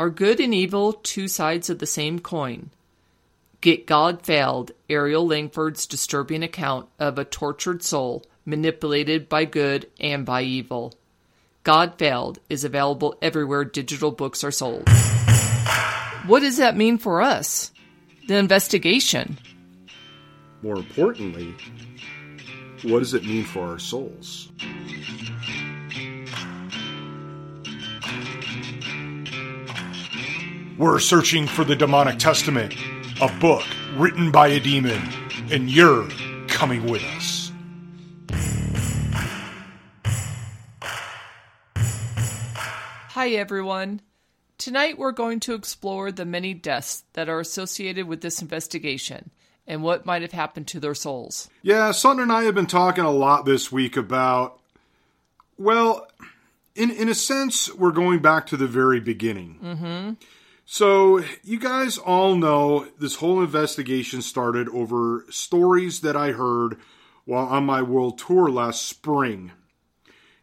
Are good and evil two sides of the same coin? Get God Failed, Ariel Langford's disturbing account of a tortured soul manipulated by good and by evil. God Failed is available everywhere digital books are sold. What does that mean for us? The investigation. More importantly, what does it mean for our souls? We're searching for the Demonic Testament, a book written by a demon, and you're coming with us. Hi, everyone. Tonight we're going to explore the many deaths that are associated with this investigation and what might have happened to their souls. Yeah, Son and I have been talking a lot this week about, well, in, in a sense, we're going back to the very beginning. Mm-hmm. So, you guys all know this whole investigation started over stories that I heard while on my world tour last spring.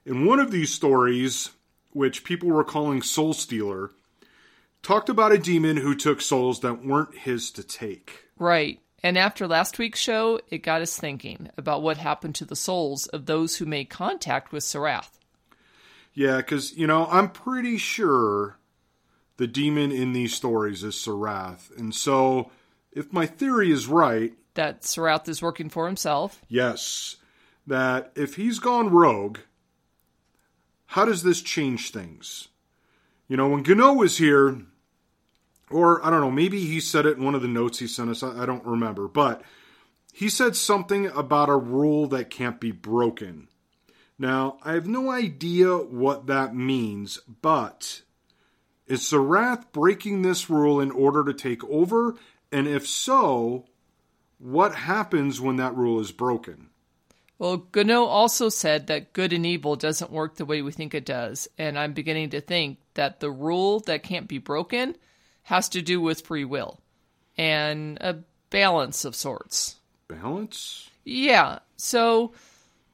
In one of these stories, which people were calling Soul Stealer, talked about a demon who took souls that weren't his to take. Right. And after last week's show, it got us thinking about what happened to the souls of those who made contact with Surath. Yeah, because, you know, I'm pretty sure the demon in these stories is Surath. And so, if my theory is right, That Surath is working for himself. yes, that if he's gone rogue, how does this change things? You know, when Gano was here, or I don't know, maybe he said it in one of the notes he sent us, I I don't remember, but he said something about a rule that can't be broken. Now, I have no idea what that means, but is Surath breaking this rule in order to take over? And if so, what happens when that rule is broken? Well, Gano also said that good and evil doesn't work the way we think it does, and I'm beginning to think that the rule that can't be broken has to do with free will and a balance of sorts. Balance? Yeah, so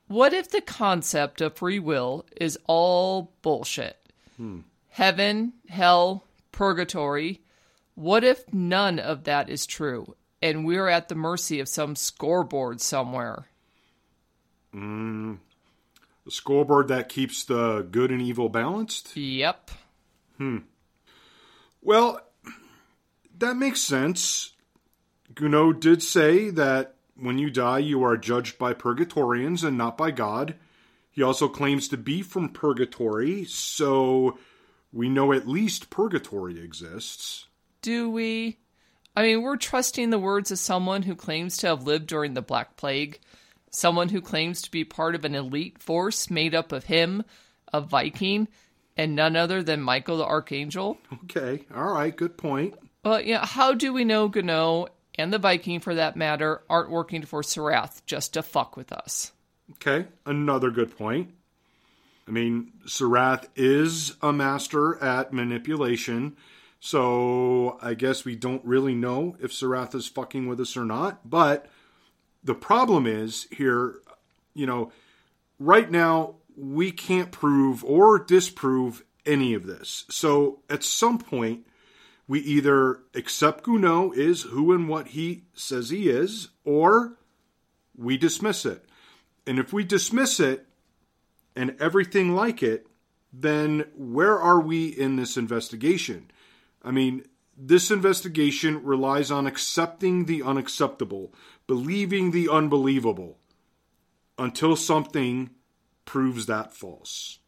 what if the concept of free will is all bullshit? Hmm. Heaven, hell, purgatory. What if none of that is true and we're at the mercy of some scoreboard somewhere? The scoreboard that keeps the good and evil balanced? Yep. Hmm. Well, that makes sense. Gounod did say that when you die, you are judged by purgatorians and not by God. He also claims to be from purgatory, so we know at least purgatory exists. Do we? I mean, we're trusting the words of someone who claims to have lived during the Black Plague, someone who claims to be part of an elite force made up of him, a Viking, and none other than Michael the Archangel. Okay, all right, good point. Well, yeah, how do we know Gano and the Viking, for that matter, aren't working for Surath just to fuck with us? Okay, another good point. I mean, Surath is a master at manipulation, so I guess we don't really know if Surath is fucking with us or not. But the problem is here, you know, right now we can't prove or disprove any of this. So at some point, we either accept Gounod is who and what he says he is, or we dismiss it. And if we dismiss it and everything like it, then where are we in this investigation? I mean, this investigation relies on accepting the unacceptable, believing the unbelievable, until something proves that false.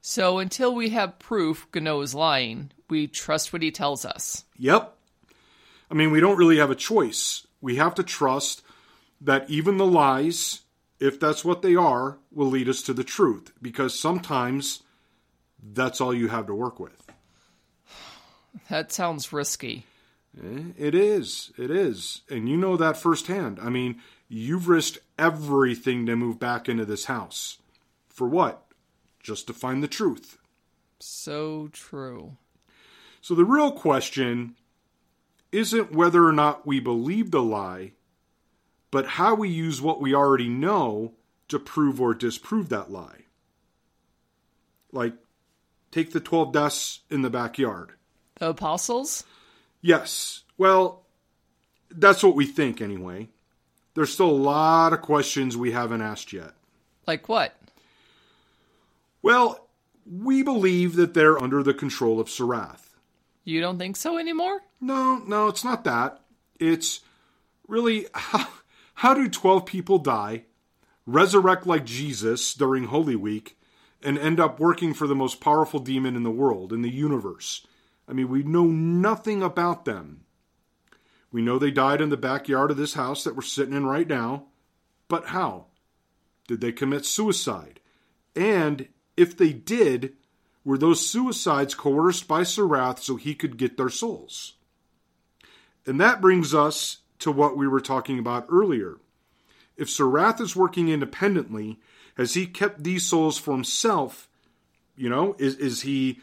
So until we have proof Gano is lying, we trust what he tells us. Yep. I mean, we don't really have a choice. We have to trust that even the lies, if that's what they are, will lead us to the truth because sometimes that's all you have to work with. That sounds risky. Eh, It is. It is. And you know that firsthand. I mean, you've risked everything to move back into this house. For what? Just to find the truth. So true. So the real question isn't whether or not we believe the lie, but how we use what we already know to prove or disprove that lie. Like, take the 12 deaths in the backyard. The apostles? Yes. Well, that's what we think anyway. There's still a lot of questions we haven't asked yet. Like what? Well, we believe that they're under the control of Surath. You don't think so anymore? No, no, it's not that. It's really how, how do 12 people die, resurrect like Jesus during Holy Week, and end up working for the most powerful demon in the world, in the universe? I mean, we know nothing about them. We know they died in the backyard of this house that we're sitting in right now, but how? Did they commit suicide? And if they did, were those suicides coerced by Surath so he could get their souls? And that brings us to what we were talking about earlier. If Surath is working independently, has he kept these souls for himself? You know, is, is he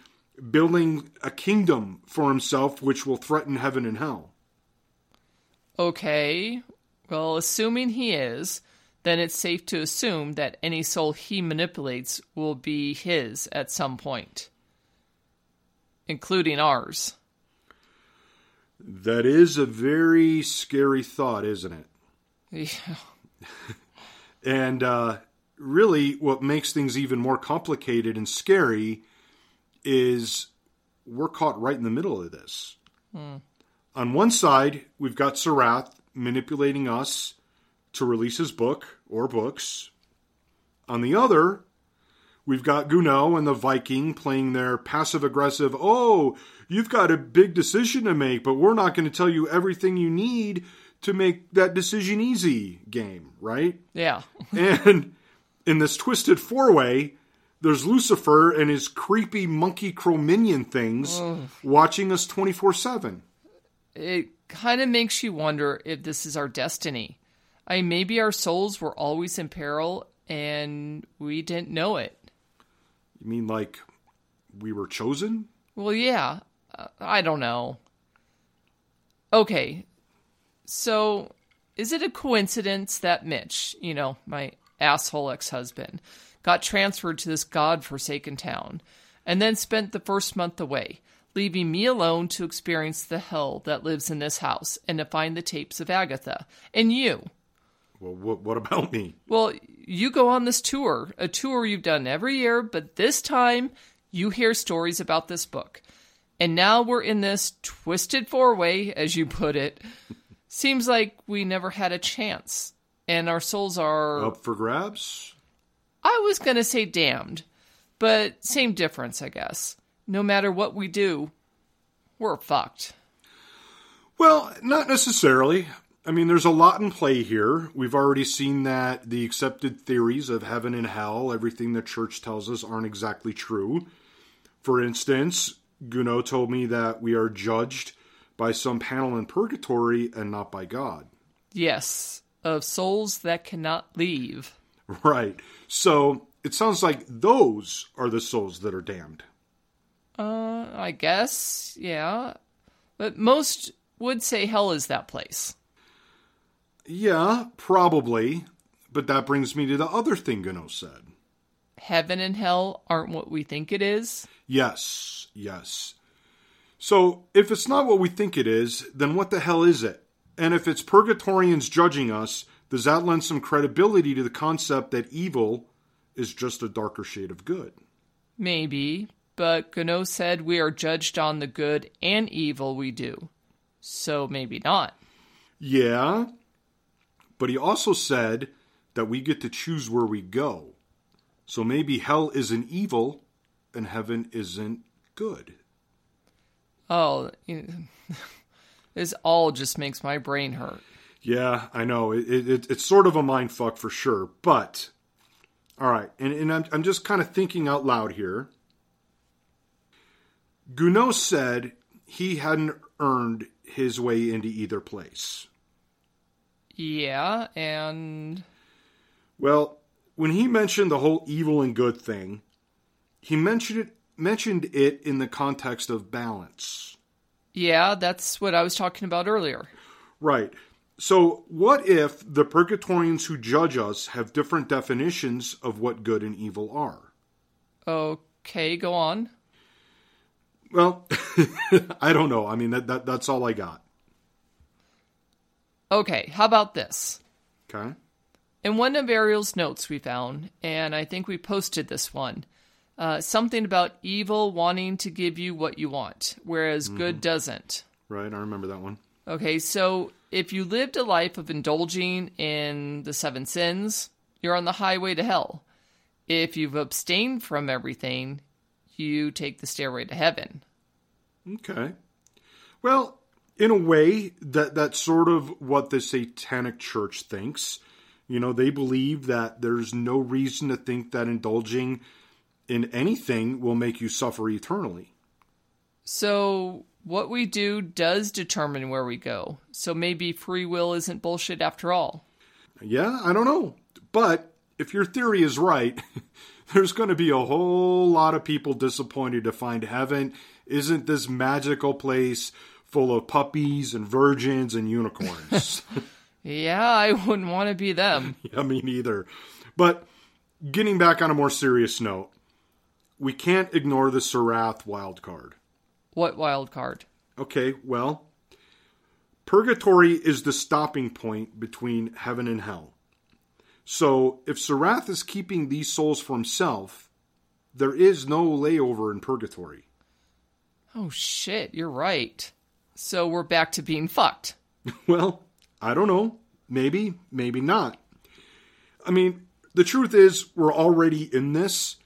building a kingdom for himself which will threaten heaven and hell? Okay. Well, assuming he is, then it's safe to assume that any soul he manipulates will be his at some point, including ours. That is a very scary thought, isn't it? Yeah. And uh, really, what makes things even more complicated and scary is we're caught right in the middle of this. On one side, we've got Surath manipulating us to release his book or books. On the other, we've got Guno and the Viking playing their passive aggressive, oh, you've got a big decision to make, but we're not going to tell you everything you need to make that decision easy game, right? Yeah. And in this twisted four way, there's Lucifer and his creepy monkey crow minion things watching us 24 7. It kind of makes you wonder if this is our destiny. I mean, maybe our souls were always in peril and we didn't know it. You mean like we were chosen? Well, yeah. Uh, I don't know. Okay. So, is it a coincidence that Mitch, you know, my asshole ex husband, got transferred to this god-forsaken town and then spent the first month away, leaving me alone to experience the hell that lives in this house and to find the tapes of Agatha? And you? Well, what, what about me? Well, you go on this tour, a tour you've done every year, but this time you hear stories about this book. And now we're in this twisted four way, as you put it. Seems like we never had a chance. And our souls are. Up for grabs? I was going to say damned, but same difference, I guess. No matter what we do, we're fucked. Well, not necessarily. I mean, there's a lot in play here. We've already seen that the accepted theories of heaven and hell, everything the church tells us, aren't exactly true. For instance, Guno told me that we are judged by some panel in purgatory and not by God. Yes, of souls that cannot leave. Right. So it sounds like those are the souls that are damned. Uh, I guess, yeah. But most would say hell is that place. Yeah, probably. But that brings me to the other thing Guno said. Heaven and hell aren't what we think it is. Yes, yes. So if it's not what we think it is, then what the hell is it? And if it's purgatorians judging us, does that lend some credibility to the concept that evil is just a darker shade of good? Maybe, but Gano said we are judged on the good and evil we do. So maybe not. Yeah, but he also said that we get to choose where we go. So maybe hell isn't evil and heaven isn't good. Oh, this all just makes my brain hurt. Yeah, I know. It, it, it's sort of a mind fuck for sure. But, all right. And, and I'm, I'm just kind of thinking out loud here. Gounod said he hadn't earned his way into either place. Yeah, and Well, when he mentioned the whole evil and good thing, he mentioned it mentioned it in the context of balance. yeah, that's what I was talking about earlier. Right. So, what if the purgatorians who judge us have different definitions of what good and evil are? Okay, go on. Well, I don't know. I mean, that, that that's all I got. Okay, how about this? Okay. In one of Ariel's notes we found, and I think we posted this one, uh, something about evil wanting to give you what you want, whereas good doesn't. Right. I remember that one. Okay, so if you lived a life of indulging in the seven sins, you're on the highway to hell. If you've abstained from everything, you take the stairway to heaven. Okay. Well, in a way, that that's sort of what the Satanic Church thinks. You know, they believe that there's no reason to think that indulging in anything will make you suffer eternally. So, what we do does determine where we go. So, maybe free will isn't bullshit after all. Yeah, I don't know. But if your theory is right, there's going to be a whole lot of people disappointed to find heaven isn't this magical place full of puppies and virgins and unicorns. Yeah, I wouldn't want to be them. yeah, me neither. But getting back on a more serious note, we can't ignore the Surath wild card. What wild card? Okay, well, purgatory is the stopping point between heaven and hell. So if Surath is keeping these souls for himself, there is no layover in purgatory. Oh shit, you're right. So we're back to being fucked. Well, I don't know. Maybe, maybe not. I mean, the truth is, we're already in this,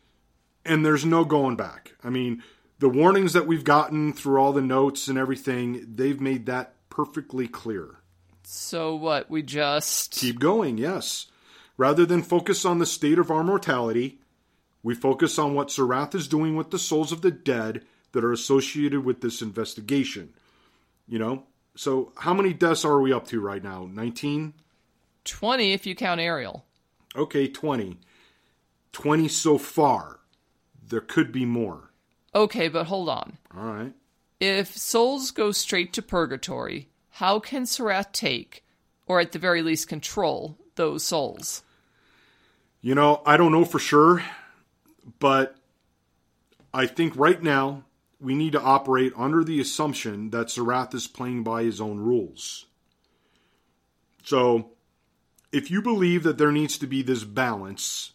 and there's no going back. I mean, the warnings that we've gotten through all the notes and everything, they've made that perfectly clear. So what? We just Keep going, yes. Rather than focus on the state of our mortality, we focus on what Surath is doing with the souls of the dead that are associated with this investigation. You know? So, how many deaths are we up to right now? 19? 20 if you count Ariel. Okay, 20. 20 so far. There could be more. Okay, but hold on. All right. If souls go straight to purgatory, how can Surath take, or at the very least control, those souls? You know, I don't know for sure, but I think right now we need to operate under the assumption that Surath is playing by his own rules. So, if you believe that there needs to be this balance,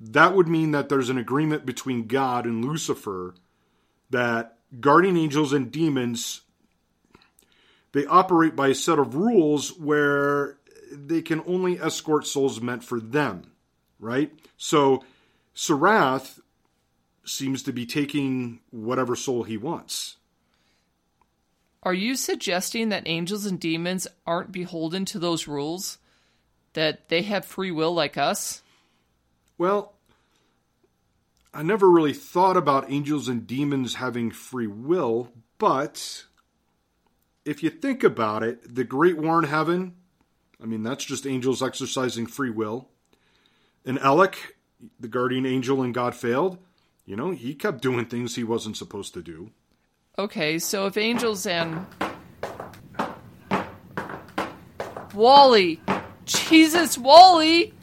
that would mean that there's an agreement between God and Lucifer that guardian angels and demons they operate by a set of rules where they can only escort souls meant for them, right? So Surath seems to be taking whatever soul he wants. Are you suggesting that angels and demons aren't beholden to those rules? That they have free will like us? Well, I never really thought about angels and demons having free will, but if you think about it, the Great War in Heaven, I mean, that's just angels exercising free will. And Alec, the guardian angel in God Failed, you know, he kept doing things he wasn't supposed to do. Okay, so if angels and. Wally! Jesus, Wally!